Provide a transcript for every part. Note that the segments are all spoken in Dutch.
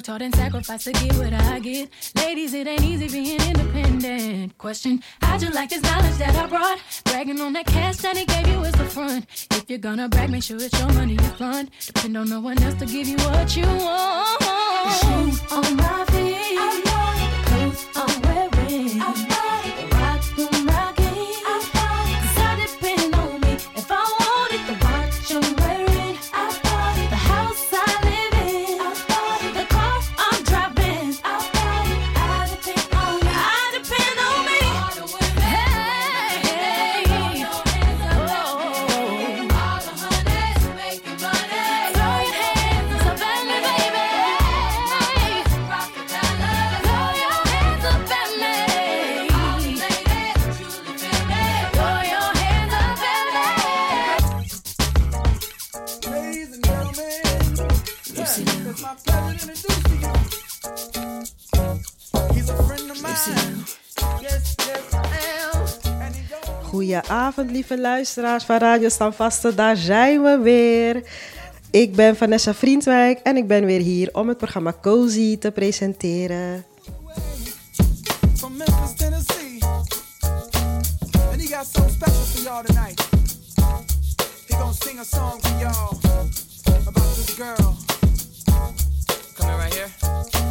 worked hard and sacrificed to get what I get. Ladies, it ain't easy being independent. Question, how'd you like this knowledge that I brought? Bragging on that cash that he gave you is the front. If you're gonna brag, make sure it's your money you fund. Depend on no one else to give you what you want. Shoes on my feet, the clothes I'm Goedenavond, lieve luisteraars van Radio Stamvaste. Daar zijn we weer. Ik ben Vanessa Vriendwijk en ik ben weer hier om het programma Cozy te presenteren. from Memphis, Tennessee. And he got something special for y'all tonight. He gonna sing a song for y'all about this girl. Coming right here?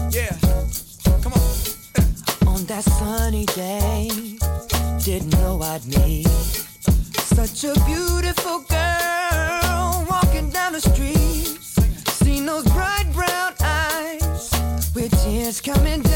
Yeah. Come on. On that sunny day, didn't know I'd meet such a beautiful girl walking down the street. Seen those bright brown eyes with tears coming down.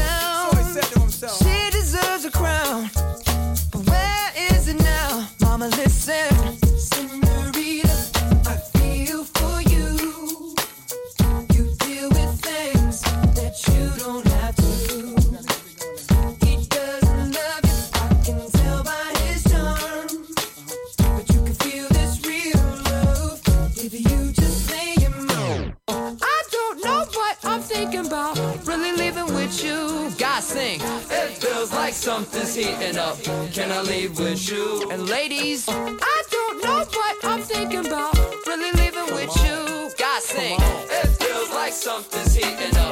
Sing. It feels like something's heating up. Can I leave with you? And ladies, I don't know what I'm thinking about. Really leaving with you. God sing. It feels like something's heating up.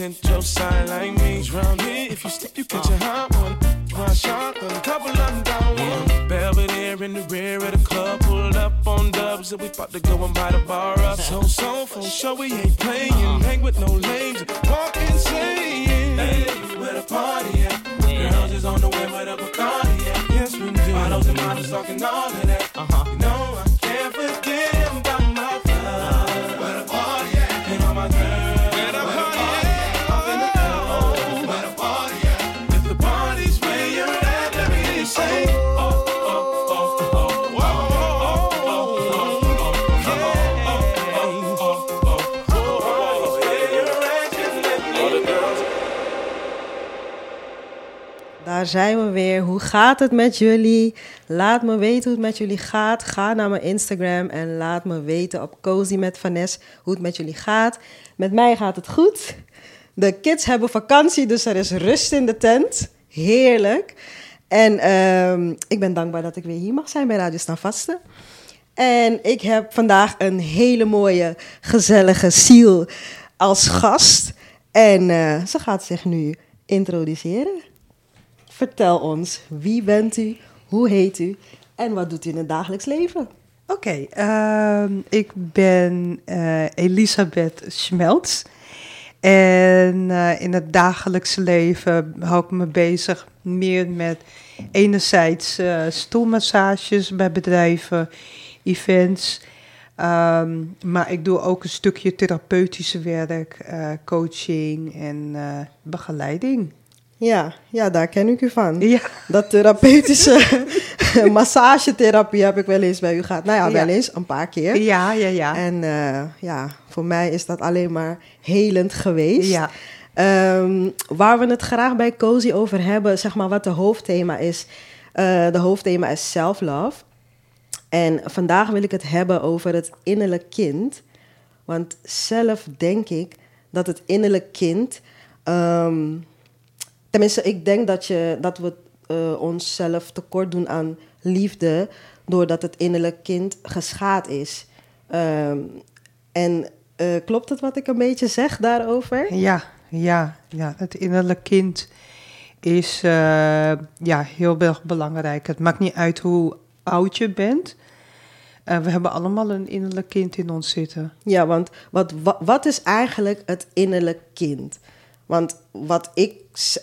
Represent your side like me. round here, if you step, you catch a hot one. One shot, a couple of them down one. Belvedere in the rear of the club, pulled up on dubs, and we about to go and buy the bar up. So, so, for sure, we ain't playing. Uh-huh. Hang with no lames, walk insane. Hey, where the party at? Girls is on the way with a Bacardi at. Yes, we do. Bottles and models talking all of that. Daar zijn we weer. Hoe gaat het met jullie? Laat me weten hoe het met jullie gaat. Ga naar mijn Instagram en laat me weten op Cozy met Vanessa hoe het met jullie gaat. Met mij gaat het goed. De kids hebben vakantie, dus er is rust in de tent. Heerlijk. En ehm, ik ben dankbaar dat ik weer hier mag zijn bij Radio Staan Vasten. En ik heb vandaag een hele mooie, gezellige ziel als gast. En eh, ze gaat zich nu introduceren. Vertel ons, wie bent u, hoe heet u en wat doet u in het dagelijks leven? Oké, ehm, ik ben eh, Elisabeth Schmeltz. En eh, in het dagelijkse leven hou ik me bezig meer met enerzijds eh, stoelmassages bij bedrijven, events. Ehm, maar ik doe ook een stukje therapeutische werk, coaching en begeleiding. Ja, ja, daar ken ik u van. Ja. Dat therapeutische massagetherapie heb ik wel eens bij u gehad. Nou ja, wel eens, een paar keer. Ja, ja, ja. En eh, ja, voor mij is dat alleen maar helend geweest. Ja. Ehm, waar we het graag bij Cozy over hebben, zeg maar wat de hoofdthema is. Eh, de hoofdthema is self-love. En vandaag wil ik het hebben over het innerlijk kind. Want zelf denk ik dat het innerlijk kind. ehm, tenminste, ik denk dat, je, dat we eh, onszelf tekort doen aan liefde. doordat het innerlijk kind geschaad is. Ehm, en eh, klopt het wat ik een beetje zeg daarover? Ja, ja, ja. Het innerlijk kind is eh, ja, heel erg belangrijk. Het maakt niet uit hoe oud je bent. We hebben allemaal een innerlijk kind in ons zitten. Ja, want wat, wat, wat is eigenlijk het innerlijk kind? Want wat ik,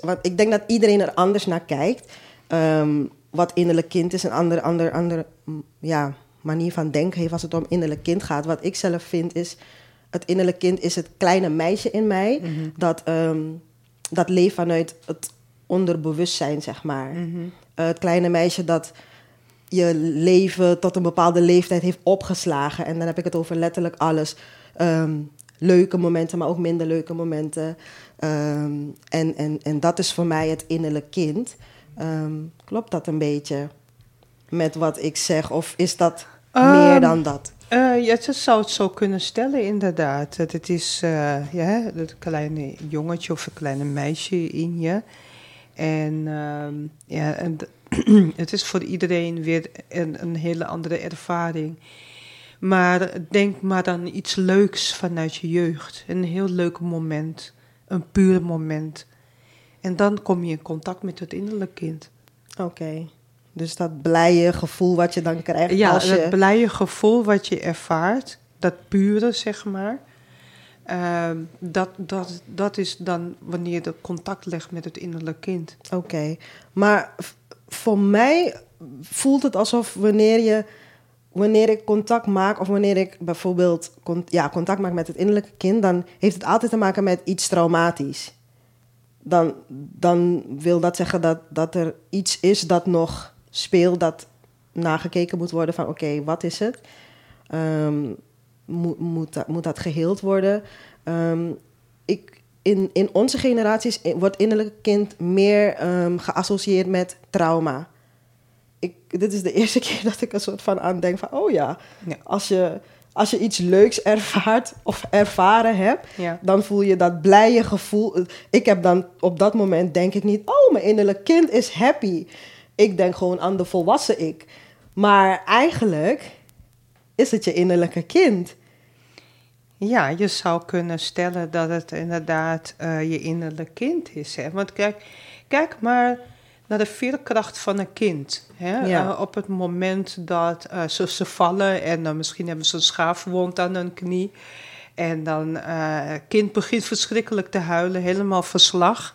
wat ik denk dat iedereen er anders naar kijkt. Ehm, wat innerlijk kind is, een andere, andere, andere ja, manier van denken heeft als het om innerlijk kind gaat. Wat ik zelf vind is, het innerlijk kind is het kleine meisje in mij. dat, ehm, dat leeft vanuit het onderbewustzijn, zeg maar. Eh, het kleine meisje dat je leven tot een bepaalde leeftijd heeft opgeslagen. En dan heb ik het over letterlijk alles. Ehm, leuke momenten, maar ook minder leuke momenten. Ehm, en, en, en dat is voor mij het innerlijk kind. Ehm, klopt dat een beetje met wat ik zeg? Of is dat meer Ehm, dan dat? Eh, ja, je zou het zo kunnen stellen, inderdaad. Dat Het is eh, ja, het kleine jongetje of een kleine meisje in je. En, ja, en het is voor iedereen weer een, een hele andere ervaring. Maar denk maar dan iets leuks vanuit je jeugd. Een heel leuk moment. Een puur moment. En dan kom je in contact met het innerlijk kind. Oké. Dus dat blije gevoel wat je dan krijgt Ja, als je... dat blije gevoel wat je ervaart, dat pure, zeg maar. ehm, dat, dat, dat is dan wanneer je de contact legt met het innerlijk kind. Oké, maar voor mij voelt het alsof wanneer je, wanneer ik contact maak of wanneer ik bijvoorbeeld ja, contact maak met het innerlijke kind, dan heeft het altijd te maken met iets traumatisch. Dan, dan wil dat zeggen dat, dat er iets is dat nog speelt, dat nagekeken moet worden van oké, wat is het? Ehm, moet, moet, dat, moet dat geheeld worden? Ehm, ik, in, in onze generaties wordt innerlijk kind meer ehm, geassocieerd met trauma. Ik, dit is de eerste keer dat ik een soort van aan denk van... oh ja, Ja. als, je, als je iets leuks ervaart of ervaren hebt... Ja. dan voel je dat blije gevoel. Ik heb dan op dat moment denk ik niet... oh, mijn innerlijk kind is happy. Ik denk gewoon aan de volwassen ik. Maar eigenlijk is het je innerlijke kind. Ja, je zou kunnen stellen dat het inderdaad eh, je innerlijk kind is. Hè? Want kijk, kijk maar naar de veerkracht van een kind. Hè? Ja. Eh, op het moment dat eh, ze, ze vallen en dan misschien hebben ze een schaafwond aan hun knie. En dan eh het kind begint verschrikkelijk te huilen, helemaal verslag.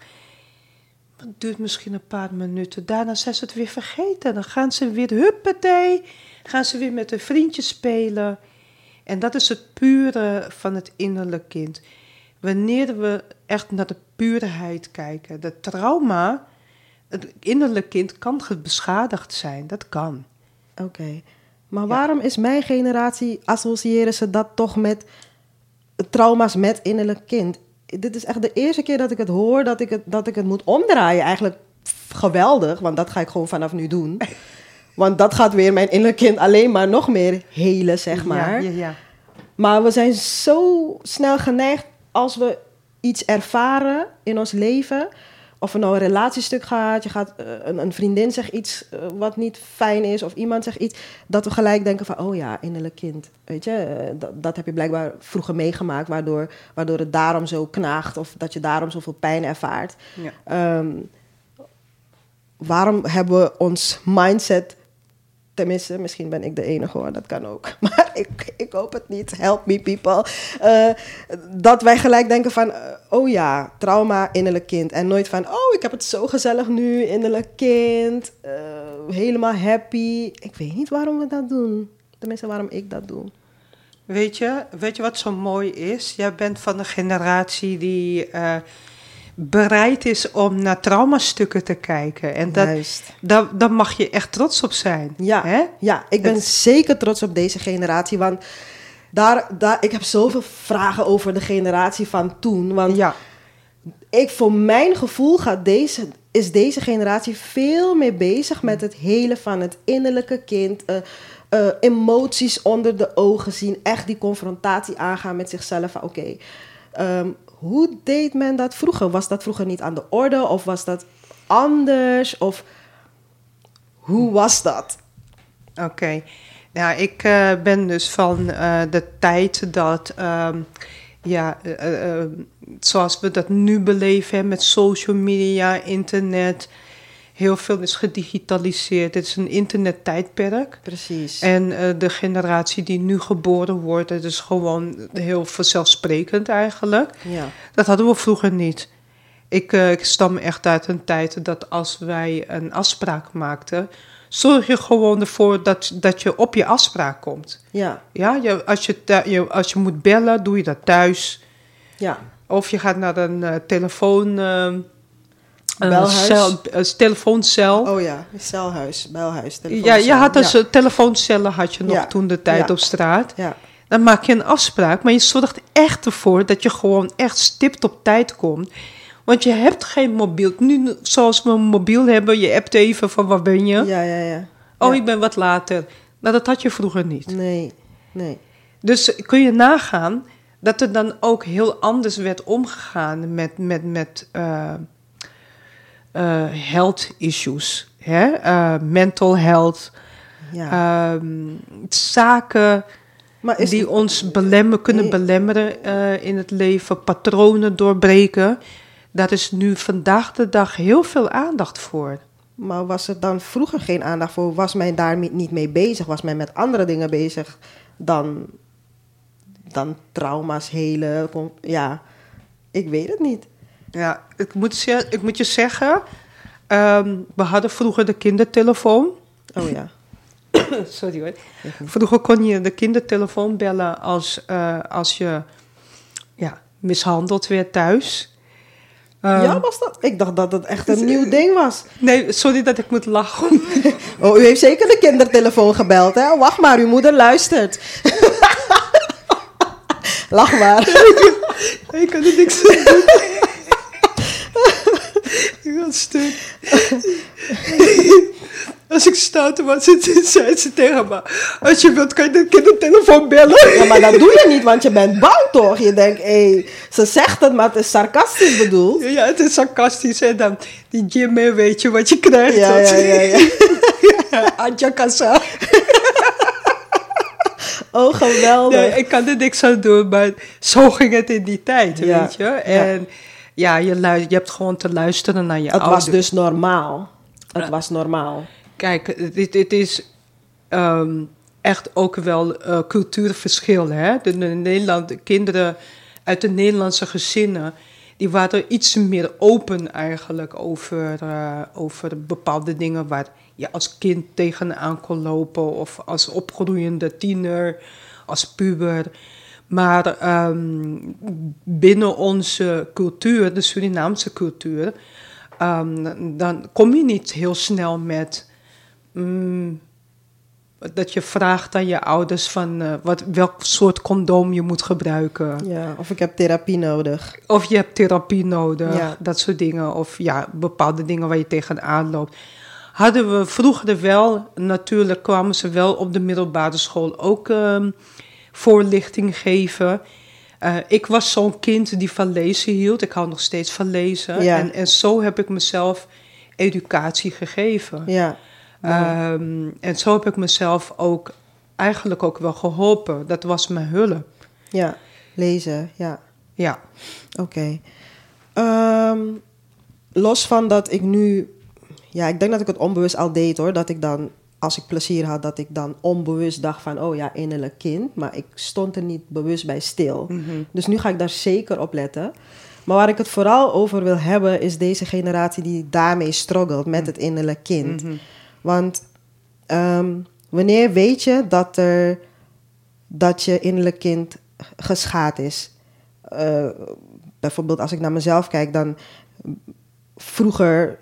Het duurt misschien een paar minuten. Daarna zijn ze het weer vergeten. Dan gaan ze weer huppatee. Gaan ze weer met hun vriendjes spelen. En dat is het pure van het innerlijk kind. Wanneer we echt naar de puurheid kijken. De trauma, het innerlijk kind kan beschadigd zijn. Dat kan. Oké. Maar waarom is mijn generatie, associëren ze dat toch met trauma's met innerlijk kind? Dit is echt de eerste keer dat ik het hoor, dat ik het, dat ik het moet omdraaien eigenlijk geweldig, want dat ga ik gewoon vanaf nu doen. Want dat gaat weer mijn innerlijk kind alleen maar nog meer helen, zeg maar. Ja, ja, ja. Maar we zijn zo snel geneigd als we iets ervaren in ons leven. Of er nou een relatiestuk gaat, je gaat, eh, een, een vriendin zegt iets eh, wat niet fijn is, of iemand zegt iets, dat we gelijk denken van, oh ja, innerlijk kind. Weet je, eh, dat, dat heb je blijkbaar vroeger meegemaakt, waardoor, waardoor het daarom zo knaagt, of dat je daarom zoveel pijn ervaart. Ja. Ehm, waarom hebben we ons mindset Tenminste, misschien ben ik de enige hoor, dat kan ook. Maar ik, ik hoop het niet. Help me, people. Eh, dat wij gelijk denken van, eh, oh ja, trauma, innerlijk kind. En nooit van, oh, ik heb het zo gezellig nu, innerlijk kind. eh, helemaal happy. Ik weet niet waarom we dat doen. Tenminste, waarom ik dat doe. Weet je, weet je wat zo mooi is? Jij bent van de generatie die bereid is om naar traumastukken te kijken. En dat, daar, daar mag je echt trots op zijn. Ja, Hè? ja ik ben Het- zeker trots op deze generatie. Want daar, daar, ik heb zoveel vragen over de generatie van toen. Want Ja, ik, voor mijn gevoel gaat deze, is deze generatie veel meer bezig met het hele van het innerlijke kind. eh, eh, emoties onder de ogen zien. Echt die confrontatie aangaan met zichzelf. Oké, ehm, hoe deed men dat vroeger? Was dat vroeger niet aan de orde? Of was dat anders? Of hoe was dat? oké. Nou, ik eh, ben dus van eh, de tijd dat, ehm, ja, eh, zoals we dat nu beleven met social media, internet, heel veel is gedigitaliseerd. Het is een internettijdperk. Precies. En eh, de generatie die nu geboren wordt, het is gewoon heel vanzelfsprekend eigenlijk. ja. Dat hadden we vroeger niet. Ik, eh, ik stam echt uit een tijd dat als wij een afspraak maakten, zorg je gewoon ervoor dat, dat je op je afspraak komt. Ja, Ja, je, als, je, je, als je moet bellen, doe je dat thuis. ja. Of je gaat naar een eh, telefoon. Een Belhuis? cel- telefooncel. Oh ja, celhuis, belhuis, ja, je had dus ja. telefooncellen had je nog Ja. toen de tijd Ja. op straat. ja. Dan maak je een afspraak, maar je zorgt echt ervoor dat je gewoon echt stipt op tijd komt. Want je hebt geen mobiel. Nu, zoals we een mobiel hebben, je appt even van waar ben je? Ja, ja, ja. Oh, ik ben wat later. Nou, dat had je vroeger niet. Nee, nee. Dus kun je nagaan dat er dan ook heel anders werd omgegaan met, met, met eh, health issues. Hè? Eh, mental health. Ja. ehm, zaken die ons belemmen, kunnen Nee. belemmeren eh, in het leven, patronen doorbreken. Daar is nu vandaag de dag heel veel aandacht voor. Maar was er dan vroeger geen aandacht voor? Was men daar niet mee bezig? Was men met andere dingen bezig dan, dan trauma's helen? Kon- Ja, ik weet het niet. Ja, ik moet, ze- ik moet je zeggen, ehm, we hadden vroeger de kindertelefoon. Oh ja. Sorry hoor. Vroeger kon je de kindertelefoon bellen als, eh, als je ja, mishandeld werd thuis. Ehm, ja, was dat? Ik dacht dat het echt een nieuw ding was. Nee, sorry dat ik moet lachen. Oh, u heeft zeker de kindertelefoon gebeld, hè? Wacht maar, uw moeder luistert. Lach maar. ik kan er niks aan doen. Ik was stuk. Als ik stoute was, zei ze tegen me... Als je wilt, kan je de kindertelefoon bellen. Ja, maar dat doe je niet, want je bent bang toch? Je denkt, hé, ze zegt het, maar het is sarcastisch bedoeld. Ja, het is sarcastisch. En dan die Jimmy, weet je wat je krijgt. Ja, ja, ja, ja. Adja Kassa. Oh, geweldig. Nee, ik kan er niks aan doen, maar zo ging het in die tijd, Ja, weet je. En ja, je, lu- je hebt gewoon te luisteren naar je het ouders. was dus normaal. Het was normaal. Kijk, dit, dit is ehm, echt ook wel eh, cultuurverschil. Hè? De, de Nederland, de kinderen uit de Nederlandse gezinnen... die waren iets meer open eigenlijk over, eh, over bepaalde dingen... waar je als kind tegenaan kon lopen... of als opgroeiende tiener, als puber... Maar ehm, binnen onze cultuur, de Surinaamse cultuur, ehm, dan kom je niet heel snel met. mm, dat je vraagt aan je ouders van eh, wat, welk soort condoom je moet gebruiken. Ja, of ik heb therapie nodig. Of je hebt therapie nodig, Ja. dat soort dingen. Of ja, bepaalde dingen waar je tegenaan loopt. Hadden we vroeger wel, natuurlijk kwamen ze wel op de middelbare school ook ehm, voorlichting geven. Eh, ik was zo'n kind die van lezen hield. Ik hou nog steeds van lezen. Ja. En, en zo heb ik mezelf educatie gegeven. Ja, Ehm, en zo heb ik mezelf ook eigenlijk ook wel geholpen. Dat was mijn hulp. ja. Lezen, ja. Ja. Oké. Ehm, los van dat ik nu... Ja, ik denk dat ik het onbewust al deed hoor. Dat ik dan, als ik plezier had, dat ik dan onbewust dacht van... Oh ja, innerlijk kind. Maar ik stond er niet bewust bij stil. Dus nu ga ik daar zeker op letten. Maar waar ik het vooral over wil hebben... is deze generatie die daarmee struggelt met het innerlijk kind. Want ehm, wanneer weet je dat, er, dat je innerlijk kind geschaad is? Eh, bijvoorbeeld als ik naar mezelf kijk, dan vroeger,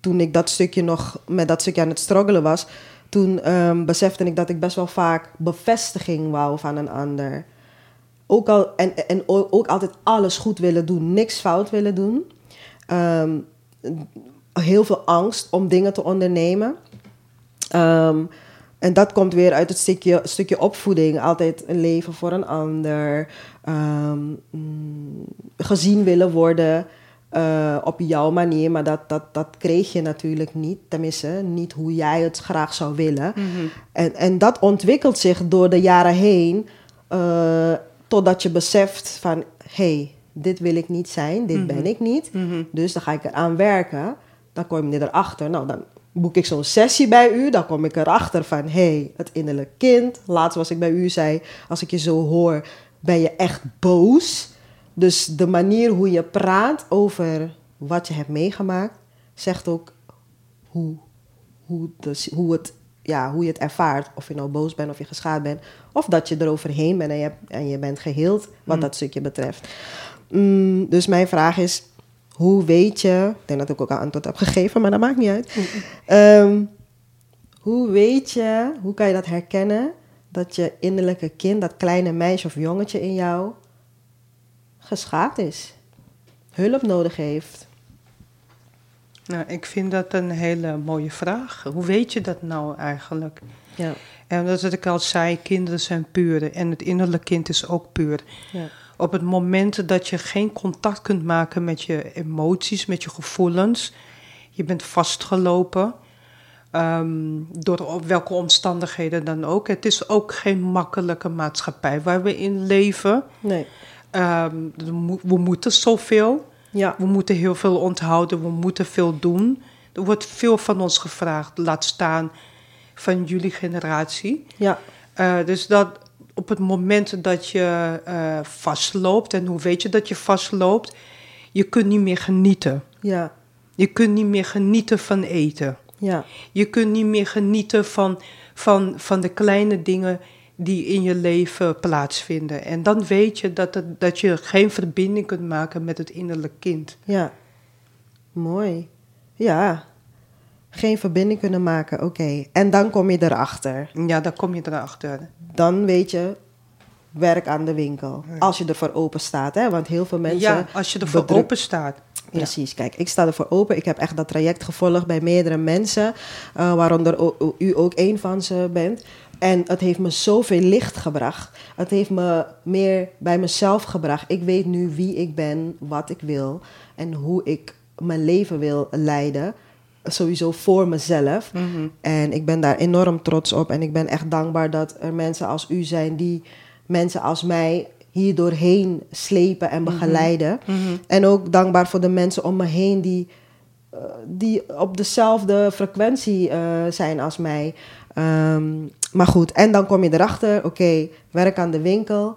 toen ik dat stukje nog met dat stukje aan het struggelen was, toen ehm, besefte ik dat ik best wel vaak bevestiging wou van een ander. Ook al, en, en ook altijd alles goed willen doen, niks fout willen doen. Ehm, heel veel angst om dingen te ondernemen. Ehm, en dat komt weer uit het stukje, stukje opvoeding. Altijd een leven voor een ander. Mm, gezien willen worden eh, op jouw manier. Maar dat, dat, dat kreeg je natuurlijk niet. Tenminste, niet hoe jij het graag zou willen. en, en dat ontwikkelt zich door de jaren heen. eh, totdat je beseft van... hey, dit wil ik niet zijn. Dit ben ik niet. Dus dan ga ik eraan werken. Dan kom je erachter. Nou, dan boek ik zo'n sessie bij u. Dan kom ik erachter van... hey, het innerlijk kind. Laatst was ik bij u, zei... als ik je zo hoor, ben je echt boos. Dus de manier hoe je praat over wat je hebt meegemaakt... zegt ook hoe, hoe, de, hoe, het, ja, hoe je het ervaart. Of je nou boos bent of je geschaad bent. Of dat je eroverheen bent en je, en je bent geheeld wat dat stukje betreft. Mm, dus mijn vraag is, hoe weet je... Ik denk dat ik ook al antwoord heb gegeven, maar dat maakt niet uit. Ehm, hoe weet je, hoe kan je dat herkennen... dat je innerlijke kind, dat kleine meisje of jongetje in jou... geschaad is. Hulp nodig heeft. Nou, ik vind dat een hele mooie vraag. Hoe weet je dat nou eigenlijk? Ja, En dat wat ik al zei, kinderen zijn puur en het innerlijk kind is ook puur. ja, Op het moment dat je geen contact kunt maken met je emoties, met je gevoelens, je bent vastgelopen, ehm, door op welke omstandigheden dan ook. Het is ook geen makkelijke maatschappij waar we in leven. nee. Ehm, we moeten zoveel. Ja, We moeten heel veel onthouden, we moeten veel doen. Er wordt veel van ons gevraagd, laat staan van jullie generatie. ja, Eh, dus dat op het moment dat je eh, vastloopt, en hoe weet je dat je vastloopt? Je kunt niet meer genieten. ja, Je kunt niet meer genieten van eten. ja, Je kunt niet meer genieten van, van, van de kleine dingen die in je leven plaatsvinden. En dan weet je dat, het, dat je geen verbinding kunt maken met het innerlijk kind. ja. Mooi. Ja. Geen verbinding kunnen maken, oké. En dan kom je erachter. Ja, daar kom je erachter. Dan weet je, werk aan de winkel. Als je ervoor open staat, hè. Want heel veel mensen... ja, als je ervoor bedruk- open staat. Precies, kijk, ik sta ervoor open. Ik heb echt dat traject gevolgd bij meerdere mensen, eh, waaronder u ook een van ze bent. En het heeft me zoveel licht gebracht. Het heeft me meer bij mezelf gebracht. Ik weet nu wie ik ben, wat ik wil en hoe ik mijn leven wil leiden. Sowieso voor mezelf. En ik ben daar enorm trots op. En ik ben echt dankbaar dat er mensen als u zijn die mensen als mij hier doorheen slepen en begeleiden. En ook dankbaar voor de mensen om me heen die, eh, die op dezelfde frequentie eh, zijn als mij. Ehm, maar goed, en dan kom je erachter, oké, werk aan de winkel.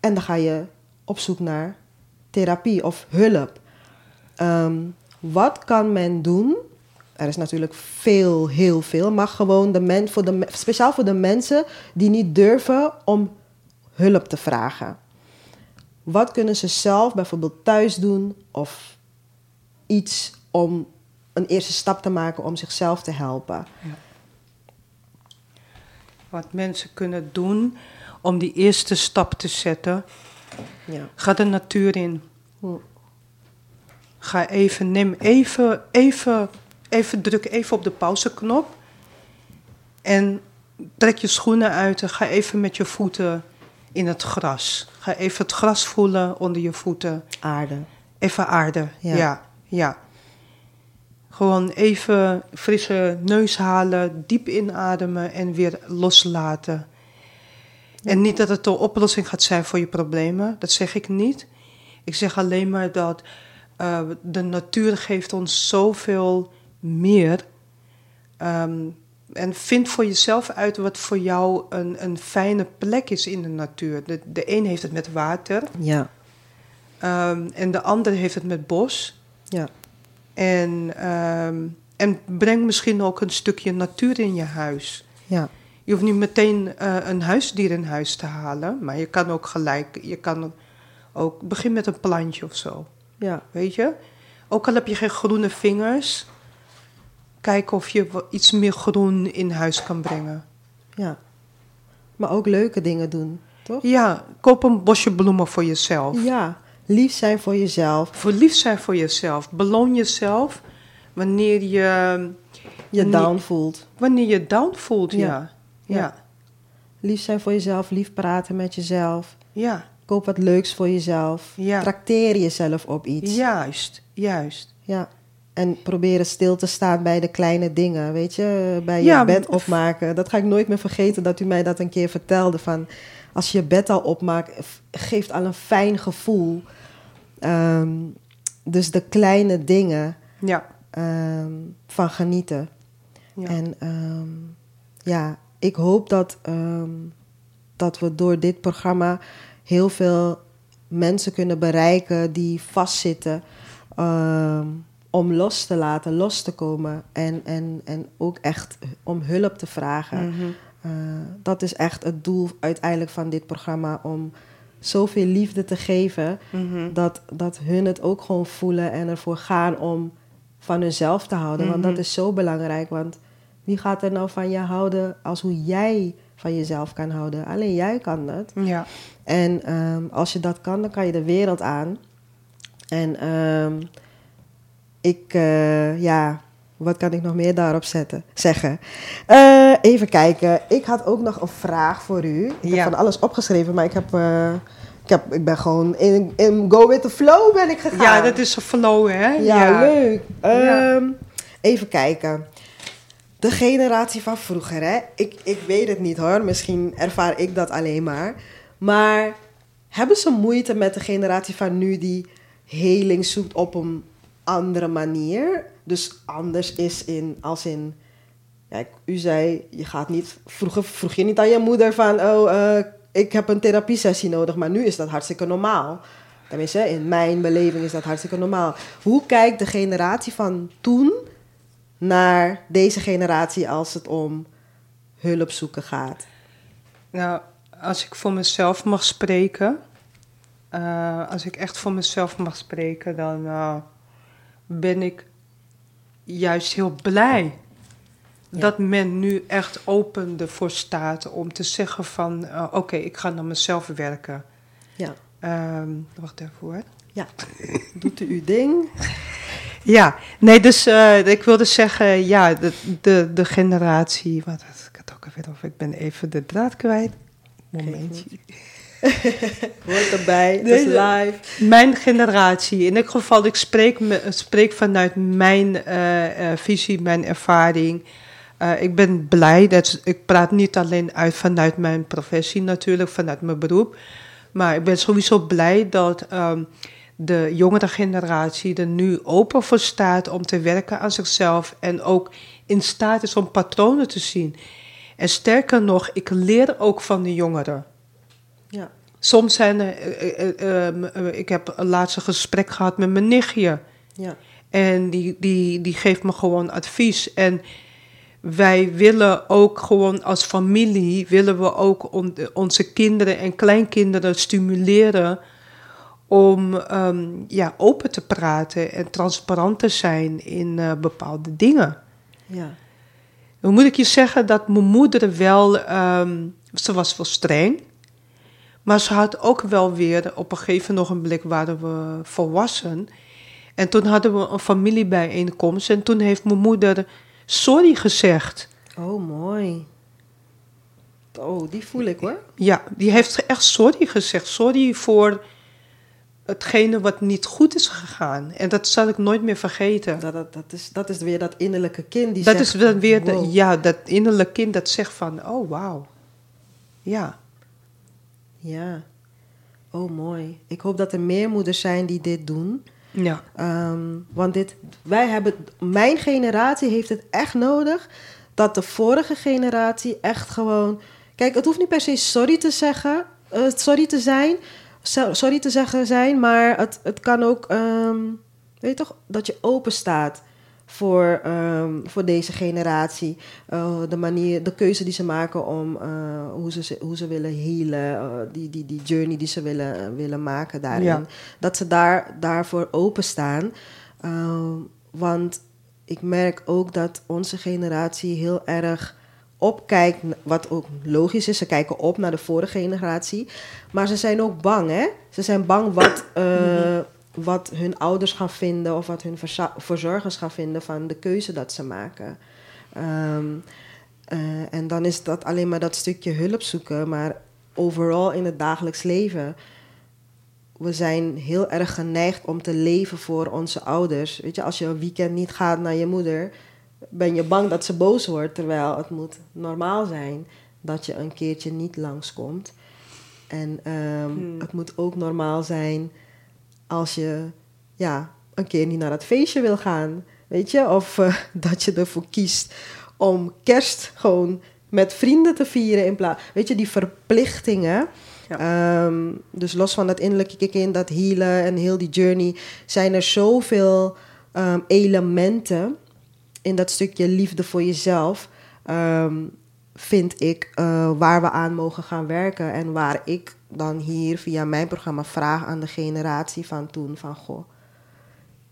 En dan ga je op zoek naar therapie of hulp. Ehm, wat kan men doen? Er is natuurlijk veel, heel veel. Maar gewoon de men, voor de, speciaal voor de mensen die niet durven om hulp te vragen. Wat kunnen ze zelf bijvoorbeeld thuis doen? Of iets om een eerste stap te maken om zichzelf te helpen? Wat mensen kunnen doen om die eerste stap te zetten. Ja. Ga de natuur in. Ga even, neem even, even, even, druk even op de pauzeknop. En trek je schoenen uit en ga even met je voeten in het gras. Ga even het gras voelen onder je voeten. Aarde. Even aarde, Ja. ja. ja, Gewoon even frisse neus halen, diep inademen en weer loslaten. En niet dat het de oplossing gaat zijn voor je problemen, dat zeg ik niet. Ik zeg alleen maar dat eh, de natuur geeft ons zoveel meer. Ehm, en vind voor jezelf uit wat voor jou een, een fijne plek is in de natuur. De, de een heeft het met water Ja. ehm, en de ander heeft het met bos. Ja. En, ehm, en breng misschien ook een stukje natuur in je huis. Ja. Je hoeft niet meteen eh, een huisdier in huis te halen, maar je kan ook gelijk, je kan ook begin met een plantje of zo, Ja. weet je? Ook al heb je geen groene vingers, kijk of je iets meer groen in huis kan brengen. Ja. Maar ook leuke dingen doen, toch? Ja, koop een bosje bloemen voor jezelf. Ja. Lief zijn voor jezelf. Verliefd zijn voor jezelf. Beloon jezelf wanneer je, Je down voelt. wanneer je down voelt. Ja. Ja. Lief zijn voor jezelf. Lief praten met jezelf. ja. Koop wat leuks voor jezelf. Ja. Trakteer jezelf op iets. Juist, juist. Ja. En proberen stil te staan bij de kleine dingen, weet je? Bij je bed opmaken. Dat ga ik nooit meer vergeten dat u mij dat een keer vertelde. Van als je je bed al opmaakt, geeft al een fijn gevoel. Ehm, dus de kleine dingen Ja. ehm, van genieten. ja. En ehm, ja, ik hoop dat, dat we door dit programma heel veel mensen kunnen bereiken die vastzitten. om los te laten, los te komen. En, en, en ook echt om hulp te vragen. Mhm. Eh, dat is echt het doel uiteindelijk van dit programma. Om zoveel liefde te geven. Mhm. Dat, dat hun het ook gewoon voelen en ervoor gaan om van hunzelf te houden. Want dat Mhm. is zo belangrijk. Want wie gaat er nou van je houden als hoe jij van jezelf kan houden? Alleen jij kan dat. Ja. En ehm, als je dat kan, dan kan je de wereld aan. En ehm, ik, eh, ja, wat kan ik nog meer daarop zetten, zeggen? Eh, even kijken. Ik had ook nog een vraag voor u. Ik heb van alles opgeschreven, maar ik heb... eh, ik, heb, ik ben gewoon in, in go with the flow ben ik gegaan. ja, dat is een flow, hè? Ja, leuk. Ehm, Even kijken. De generatie van vroeger, hè? Ik, ik weet het niet hoor. Misschien ervaar ik dat alleen maar. Maar hebben ze moeite met de generatie van nu die heling zoekt op een andere manier? Dus anders is in, als in. Ja, u zei, je gaat niet. Vroeger vroeg je niet aan je moeder van. Oh, eh, ik heb een therapiesessie nodig. Maar nu is dat hartstikke normaal. Tenminste, in mijn beleving is dat hartstikke normaal. Hoe kijkt de generatie van toen naar deze generatie als het om hulp zoeken gaat? Nou, als ik voor mezelf mag spreken, eh, als ik echt voor mezelf mag spreken, dan eh, ben ik juist heel blij Ja. dat men nu echt open ervoor staat om te zeggen van, eh, oké, ik ga naar mezelf werken. Ja, Ehm, wacht even hoor. ja. doet u uw ding? Ja, nee, dus eh, ik wilde zeggen, ja, de, de, de generatie, wat had ik het ook alweer over? Ik ben even de draad kwijt. Momentje. Hoort erbij, het is live. Mijn generatie, in elk geval, ik spreek, me, spreek vanuit mijn eh, eh, visie, mijn ervaring. Eh, ik ben blij, dat, ik praat niet alleen uit vanuit mijn professie natuurlijk, vanuit mijn beroep. Maar ik ben sowieso blij dat ehm, de jongere generatie er nu open voor staat om te werken aan zichzelf. En ook in staat is om patronen te zien. En sterker nog, ik leer ook van de jongeren. Soms zijn er, eh, eh, eh, ik heb een laatste gesprek gehad met mijn nichtje. ja, En die, die, die geeft me gewoon advies. En wij willen ook gewoon als familie, willen we ook on- onze kinderen en kleinkinderen stimuleren om ehm, ja, open te praten en transparant te zijn in bepaalde dingen. ja. Dan moet ik je zeggen dat mijn moeder wel, ehm, ze was wel streng. Maar ze had ook wel weer, op een gegeven ogenblik waren we volwassen. En toen hadden we een familiebijeenkomst. En toen heeft mijn moeder sorry gezegd. Oh, mooi. Oh, die voel ik hoor. Ja, die heeft echt sorry gezegd. Sorry voor hetgene wat niet goed is gegaan. En dat zal ik nooit meer vergeten. Dat, dat, dat, is, dat is weer dat innerlijke kind die Dat zegt... is dan weer, de- ja, dat innerlijke kind dat zegt van, oh wauw. Ja, Ja. Oh, mooi. Ik hoop dat er meer moeders zijn die dit doen. ja, Ehm, want dit, wij hebben, mijn generatie heeft het echt nodig dat de vorige generatie echt gewoon. Kijk, het hoeft niet per se sorry te zeggen, eh, sorry te zijn, so- sorry te zeggen zijn, maar het, het kan ook, ehm, weet je toch, dat je open staat voor, ehm, voor deze generatie. Eh, de manier, de keuze die ze maken om eh, hoe, ze, hoe ze willen healen, eh, die, die, die journey die ze willen, willen maken daarin. Ja. Dat ze daar, daarvoor openstaan. Ehm, want ik merk ook dat onze generatie heel erg opkijkt, wat ook logisch is. Ze kijken op naar de vorige generatie. Maar ze zijn ook bang, hè? Ze zijn bang wat, wat hun ouders gaan vinden of wat hun verzorgers gaan vinden van de keuze dat ze maken. Ehm, eh, en dan is dat alleen maar dat stukje hulp zoeken. Maar overal in het dagelijks leven we zijn heel erg geneigd om te leven voor onze ouders. Weet je, als je een weekend niet gaat naar je moeder, ben je bang dat ze boos wordt. Terwijl het moet normaal zijn dat je een keertje niet langskomt. En ehm, het moet ook normaal zijn als je ja, een keer niet naar het feestje wil gaan. Weet je, of eh, dat je ervoor kiest om kerst gewoon met vrienden te vieren in plaats. Weet je, die verplichtingen. Ehm, dus los van dat innerlijke kind, dat healen en heel die journey, zijn er zoveel ehm, elementen in dat stukje liefde voor jezelf, ehm, vind ik, eh, waar we aan mogen gaan werken. En waar ik dan hier via mijn programma vraag aan de generatie van toen: van goh,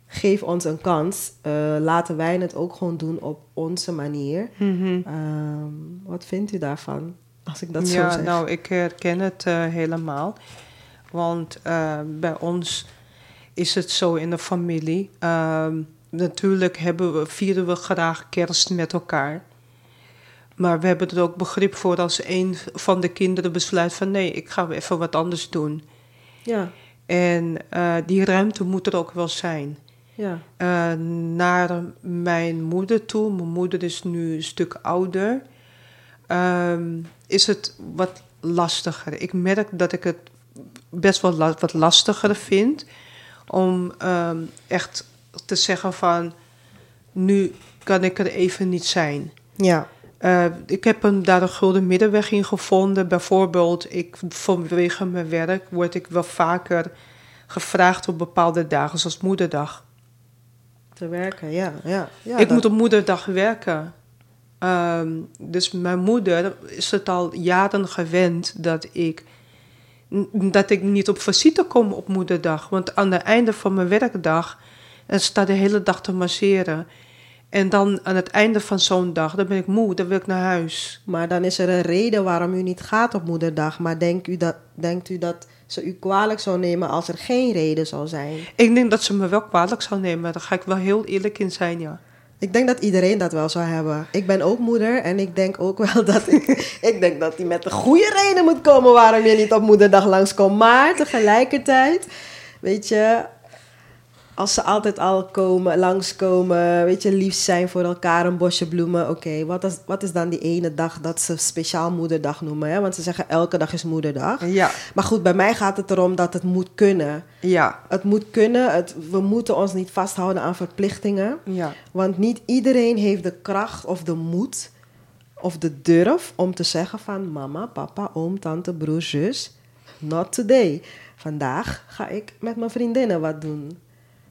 geef ons een kans. Eh, laten wij het ook gewoon doen op onze manier. Ehm, wat vindt u daarvan? Als ik dat zo ja zeg. nou, ik herken het eh, helemaal. Want eh, bij ons is het zo in de familie. Ehm, natuurlijk hebben we, vieren we graag kerst met elkaar. Maar we hebben er ook begrip voor als een van de kinderen besluit van nee, ik ga even wat anders doen. Ja, En eh, die ruimte moet er ook wel zijn. ja. Eh, naar mijn moeder toe. Mijn moeder is nu een stuk ouder. Ehm, is het wat lastiger. Ik merk dat ik het best wel la- wat lastiger vind om ehm, echt te zeggen van nu kan ik er even niet zijn. Ja, Eh, ik heb een, daar een gulden middenweg in gevonden. Bijvoorbeeld, ik, vanwege mijn werk word ik wel vaker gevraagd op bepaalde dagen, zoals moederdag. te werken, ja. ja, ja ik dat- moet op moederdag werken. Ehm, dus mijn moeder is het al jaren gewend dat ik, dat ik niet op visite kom op moederdag. Want aan het einde van mijn werkdag en sta de hele dag te masseren. En dan aan het einde van zo'n dag, dan ben ik moe, dan wil ik naar huis. Maar dan is er een reden waarom u niet gaat op moederdag. Maar denkt u dat, denkt u dat ze u kwalijk zou nemen als er geen reden zou zijn? Ik denk dat ze me wel kwalijk zou nemen. Daar ga ik wel heel eerlijk in zijn, ja. Ik denk dat iedereen dat wel zou hebben. Ik ben ook moeder en ik denk ook wel dat ik... ik denk dat die met de goede reden moet komen waarom je niet op moederdag langskomt. Maar tegelijkertijd, weet je... Als ze altijd al komen, langskomen, weet je, lief zijn voor elkaar, een bosje bloemen. Oké, wat, is, wat is dan die ene dag dat ze speciaal moederdag noemen? Hè? Want ze zeggen elke dag is moederdag. Ja, Maar goed, bij mij gaat het erom dat het moet kunnen. ja, Het moet kunnen. Het, we moeten ons niet vasthouden aan verplichtingen. ja. Want niet iedereen heeft de kracht of de moed of de durf om te zeggen van mama, papa, oom, tante, broer, zus, not today. Vandaag ga ik met mijn vriendinnen wat doen.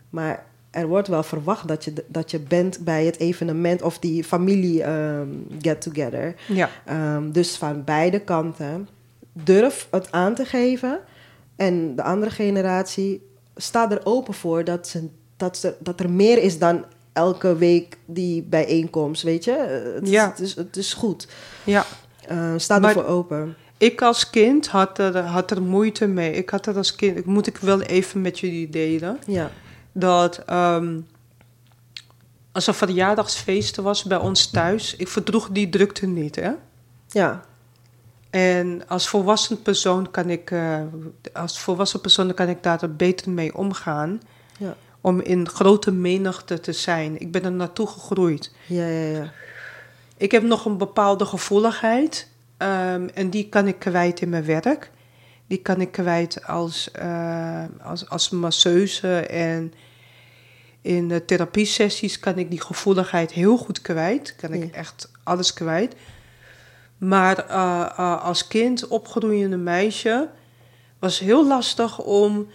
Maar er wordt wel verwacht dat je, dat je bent bij het evenement of die familie ehm, get-together. ja. Ehm, dus van beide kanten. Durf het aan te geven. En de andere generatie staat er open voor dat, ze, dat, ze, dat er meer is dan elke week die bijeenkomst, weet je. Eh, Het, Ja. is, het, is, het is goed. Ja. Eh sta Maar- ervoor open. Ik als kind had er, had er moeite mee. Ik had er als kind, moet ik wel even met jullie delen, Ja, dat ehm, als er verjaardagsfeesten was bij ons thuis, ik verdroeg die drukte niet, hè. ja, En als volwassen persoon kan ik, eh, als volwassen persoon kan ik daar beter mee omgaan. Ja. Om in grote menigte te zijn. Ik ben er naartoe gegroeid. ja, ja, ja. Ik heb nog een bepaalde gevoeligheid. ehm, en die kan ik kwijt in mijn werk. Die kan ik kwijt als, eh, als, als masseuse. En in de therapiesessies kan ik die gevoeligheid heel goed kwijt. Kan ik Ja. echt alles kwijt. Maar eh, eh, als kind, opgroeiende meisje, was heel lastig om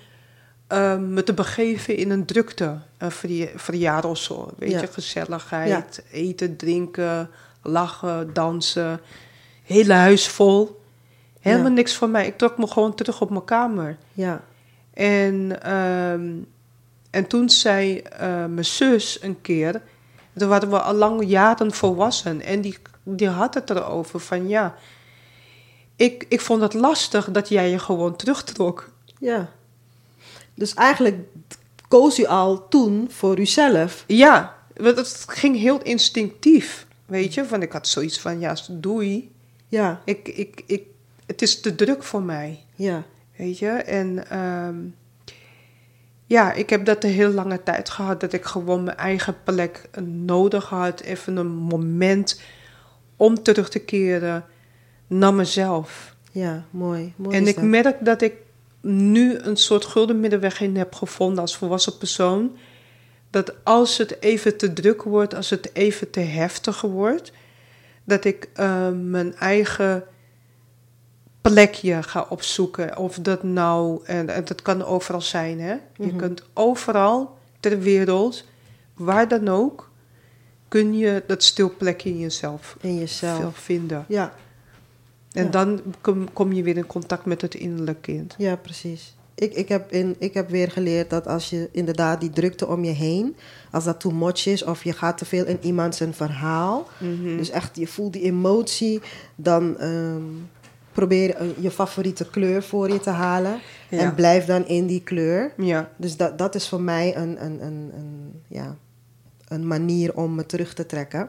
eh, me te begeven in een drukte. Een verja- verjaardag of zo. Weet Ja. je, gezelligheid, eten, drinken, lachen, dansen. Hele huis vol. Helemaal niks voor mij. Ik trok me gewoon terug op mijn kamer. ja. En, ehm, en toen zei eh, mijn zus een keer, toen waren we al lang jaren volwassen, en die, die had het erover van ja, ik, ik vond het lastig dat jij je gewoon terugtrok. ja. Dus eigenlijk koos u al toen voor uzelf. Ja, want het ging heel instinctief, weet je, van ik had zoiets van ja, doei, Ja, ik, ik, ik, het is te druk voor mij. ja, Weet je, en ehm, ja, ik heb dat de heel lange tijd gehad, dat ik gewoon mijn eigen plek nodig had. Even een moment om terug te keren naar mezelf. ja, mooi. mooi en ik dat. merk dat ik nu een soort gulden middenweg in heb gevonden als volwassen persoon. Dat als het even te druk wordt, als het even te heftig wordt, dat ik eh, mijn eigen plekje ga opzoeken. Of dat nou, en, en dat kan overal zijn, hè? Je Mhm. kunt overal ter wereld, waar dan ook, kun je dat stil plekje in jezelf in jezelf. veel vinden. Ja, En Ja. dan kom, kom je weer in contact met het innerlijke kind. ja, precies. Ik, ik, heb in, ik heb weer geleerd dat als je inderdaad die drukte om je heen, als dat too much is of je gaat te veel in iemand zijn verhaal, Mhm. dus echt je voelt die emotie, dan ehm, probeer eh, je favoriete kleur voor je te halen Ja. en blijf dan in die kleur. Ja, Dus dat, dat is voor mij een, een, een, een, ja, een manier om me terug te trekken.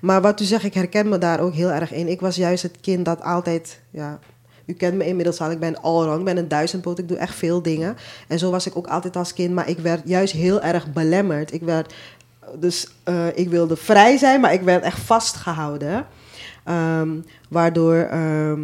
Maar wat u zegt, ik herken me daar ook heel erg in. Ik was juist het kind dat altijd, ja, u kent me inmiddels al, ik ben allround, ik ben een duizendpoot, ik doe echt veel dingen. En zo was ik ook altijd als kind, maar ik werd juist heel erg belemmerd. Ik werd, dus eh, ik wilde vrij zijn, maar ik werd echt vastgehouden. Ehm, waardoor, ehm,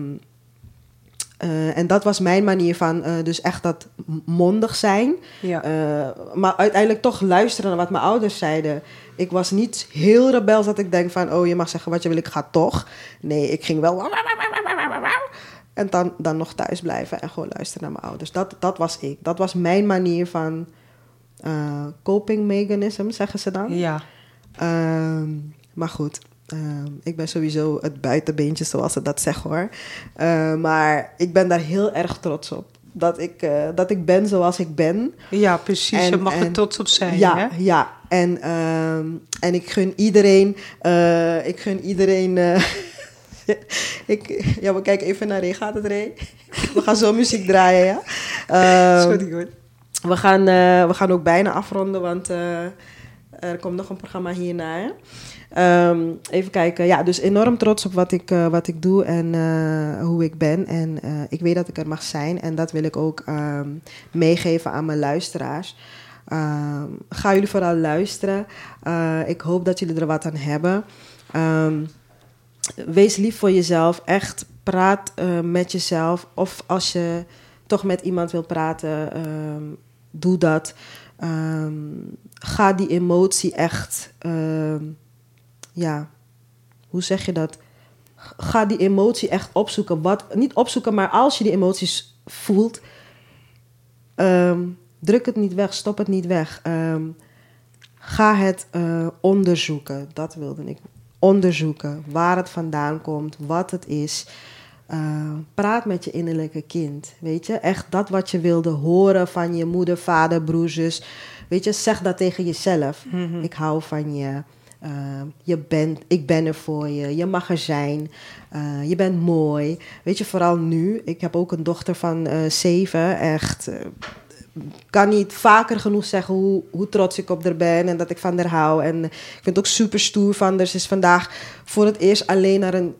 eh, en dat was mijn manier van, eh, dus echt dat mondig zijn. ja. Eh, maar uiteindelijk toch luisteren naar wat mijn ouders zeiden. Ik was niet heel rebels dat ik denk van... oh, je mag zeggen wat je wil, ik ga toch. Nee, ik ging wel... En dan, dan nog thuis blijven en gewoon luisteren naar mijn ouders. Dat, dat was ik. Dat was mijn manier van coping mechanism, zeggen ze dan. ja. Ehm, maar goed, ehm, ik ben sowieso het buitenbeentje, zoals ze dat zeggen hoor. Eh, maar ik ben daar heel erg trots op. Dat ik, eh, dat ik ben zoals ik ben. Ja, precies. En- je mag en- er trots op zijn, ja, hè? ja. En, ehm, en ik gun iedereen. eh, ik gun iedereen. eh, ik, ja, we kijken even naar Ray. Gaat het, Ray? We gaan zo muziek draaien, ja? Ehm, Sorry hoor. we gaan, we gaan ook bijna afronden, want er komt nog een programma hierna. Ehm, even kijken. Ja, dus enorm trots op wat ik, eh, wat ik doe en eh, hoe ik ben. En eh, ik weet dat ik er mag zijn. En dat wil ik ook ehm, meegeven aan mijn luisteraars. Ehm, ga jullie vooral luisteren. Eh, ik hoop dat jullie er wat aan hebben. Wees lief voor jezelf. Echt praat eh, met jezelf. Of als je toch met iemand wil praten, doe dat. Ehm, ga die emotie echt, ehm, ja, hoe zeg je dat? Ga die emotie echt opzoeken. Wat, niet opzoeken, maar als je die emoties voelt, ehm, druk het niet weg, stop het niet weg. Ehm, ga het eh, onderzoeken. Dat wilde ik. Onderzoeken waar het vandaan komt, wat het is. Praat met je innerlijke kind. Weet je, echt dat wat je wilde horen van je moeder, vader, broer, zus. Weet je, zeg dat tegen jezelf. Ik hou van je. Eh, je bent, ik ben er voor je. Je mag er zijn. Eh, je bent mooi. Weet je, vooral nu. Ik heb ook een dochter van eh, zeven. Echt. kan niet vaker genoeg zeggen hoe, hoe trots ik op haar ben en dat ik van haar hou. En ik vind het ook super stoer van haar. Ze is vandaag voor het eerst alleen naar een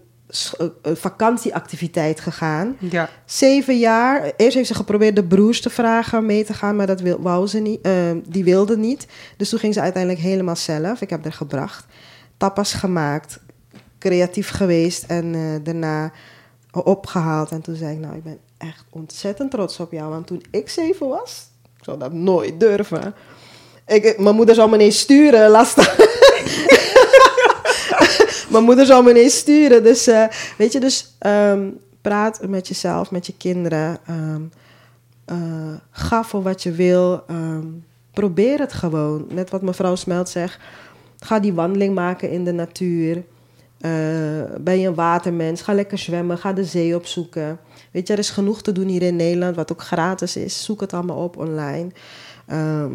vakantieactiviteit gegaan. Ja. Zeven jaar. Eerst heeft ze geprobeerd de broers te vragen mee te gaan, maar dat wil, wou ze niet. eh, die wilde niet. Dus toen ging ze uiteindelijk helemaal zelf. Ik heb haar gebracht. Tapas gemaakt. Creatief geweest en eh, daarna opgehaald. En toen zei ik, nou, ik ben echt ontzettend trots op jou. Want toen ik zeven was, ik zou dat nooit durven. Ik, mijn moeder zou me ineens sturen, lastig. mijn moeder zou me ineens sturen. Dus eh, weet je, dus ehm, praat met jezelf, met je kinderen. ehm, eh, ga voor wat je wil. ehm, probeer het gewoon. Net wat mevrouw Smelt zegt. Ga die wandeling maken in de natuur. Eh, ben je een watermens? Ga lekker zwemmen. Ga de zee opzoeken. Weet je, er is genoeg te doen hier in Nederland, wat ook gratis is. Zoek het allemaal op online. Ehm,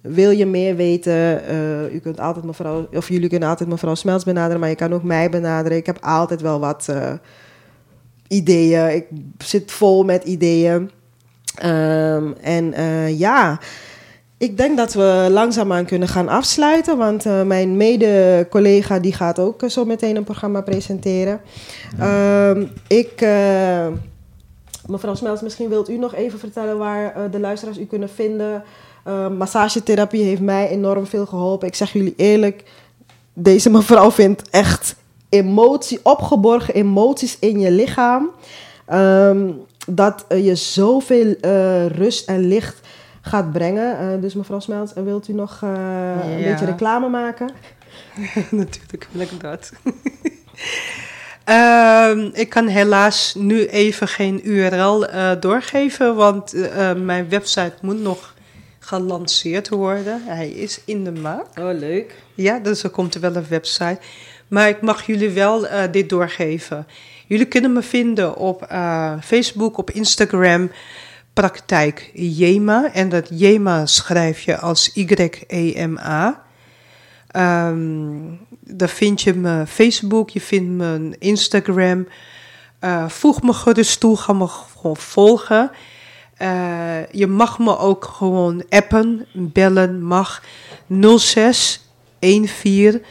wil je meer weten? eh, u kunt altijd mevrouw, of jullie kunnen altijd mevrouw Smelts benaderen, maar je kan ook mij benaderen. Ik heb altijd wel wat eh, ideeën. Ik zit vol met ideeën. Ehm, en eh, ja, ik denk dat we langzaamaan kunnen gaan afsluiten. Want mijn mede-collega die gaat ook zo meteen een programma presenteren. Ehm, ik, eh, mevrouw Smelts, misschien wilt u nog even vertellen waar de luisteraars u kunnen vinden. Eh, massagetherapie heeft mij enorm veel geholpen. Ik zeg jullie eerlijk, deze mevrouw vindt echt emotie, opgeborgen emoties in je lichaam. Ehm, dat eh, je zoveel eh, rust en licht gaat brengen. Eh, dus mevrouw Smelts, eh, wilt u nog een beetje reclame maken? Natuurlijk wil ik dat. Ehm, ik kan helaas nu even geen URL doorgeven, want mijn website moet nog gelanceerd worden. Hij is in de maak. Oh, leuk. Ja, dus er komt er wel een website. Maar ik mag jullie wel eh, dit doorgeven. Jullie kunnen me vinden op eh, Facebook, op Instagram, praktijk Jema. En dat Jema schrijf je als Y-E-M-A. Ehm daar vind je mijn Facebook, je vindt mijn Instagram. Eh, voeg me gerust toe, ga me gewoon volgen. Eh, je mag me ook gewoon appen, bellen, mag 06 14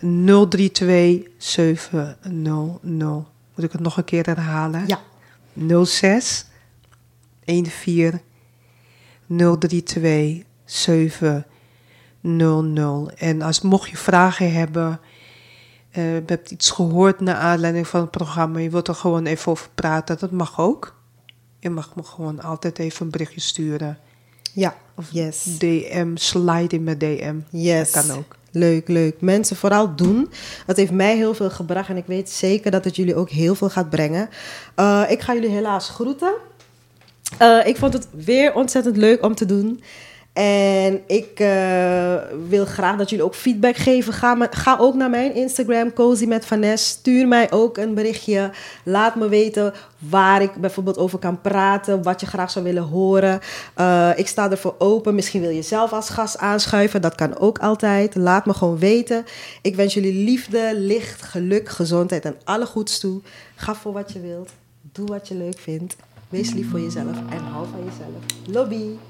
032 700. Moet ik het nog een keer herhalen? Ja. 06 14 032 700. En als mocht je vragen hebben, eh, je hebt iets gehoord naar aanleiding van het programma, je wilt er gewoon even over praten, dat mag ook. Je mag me gewoon altijd even een berichtje sturen. Ja, Of yes. DM, slide in mijn DM. Yes. Dat kan ook. Leuk, leuk. Mensen, vooral doen. Het heeft mij heel veel gebracht en ik weet zeker dat het jullie ook heel veel gaat brengen. Eh, ik ga jullie helaas groeten. Eh, ik vond het weer ontzettend leuk om te doen. En ik eh, wil graag dat jullie ook feedback geven. Ga, ga ook naar mijn Instagram, Cozy met Vanessa. Stuur mij ook een berichtje. Laat me weten waar ik bijvoorbeeld over kan praten. Wat je graag zou willen horen. Eh, ik sta ervoor open. Misschien wil je zelf als gast aanschuiven. Dat kan ook altijd. Laat me gewoon weten. Ik wens jullie liefde, licht, geluk, gezondheid en alle goeds toe. Ga voor wat je wilt. Doe wat je leuk vindt. Wees lief voor jezelf en hou van jezelf. Lobby.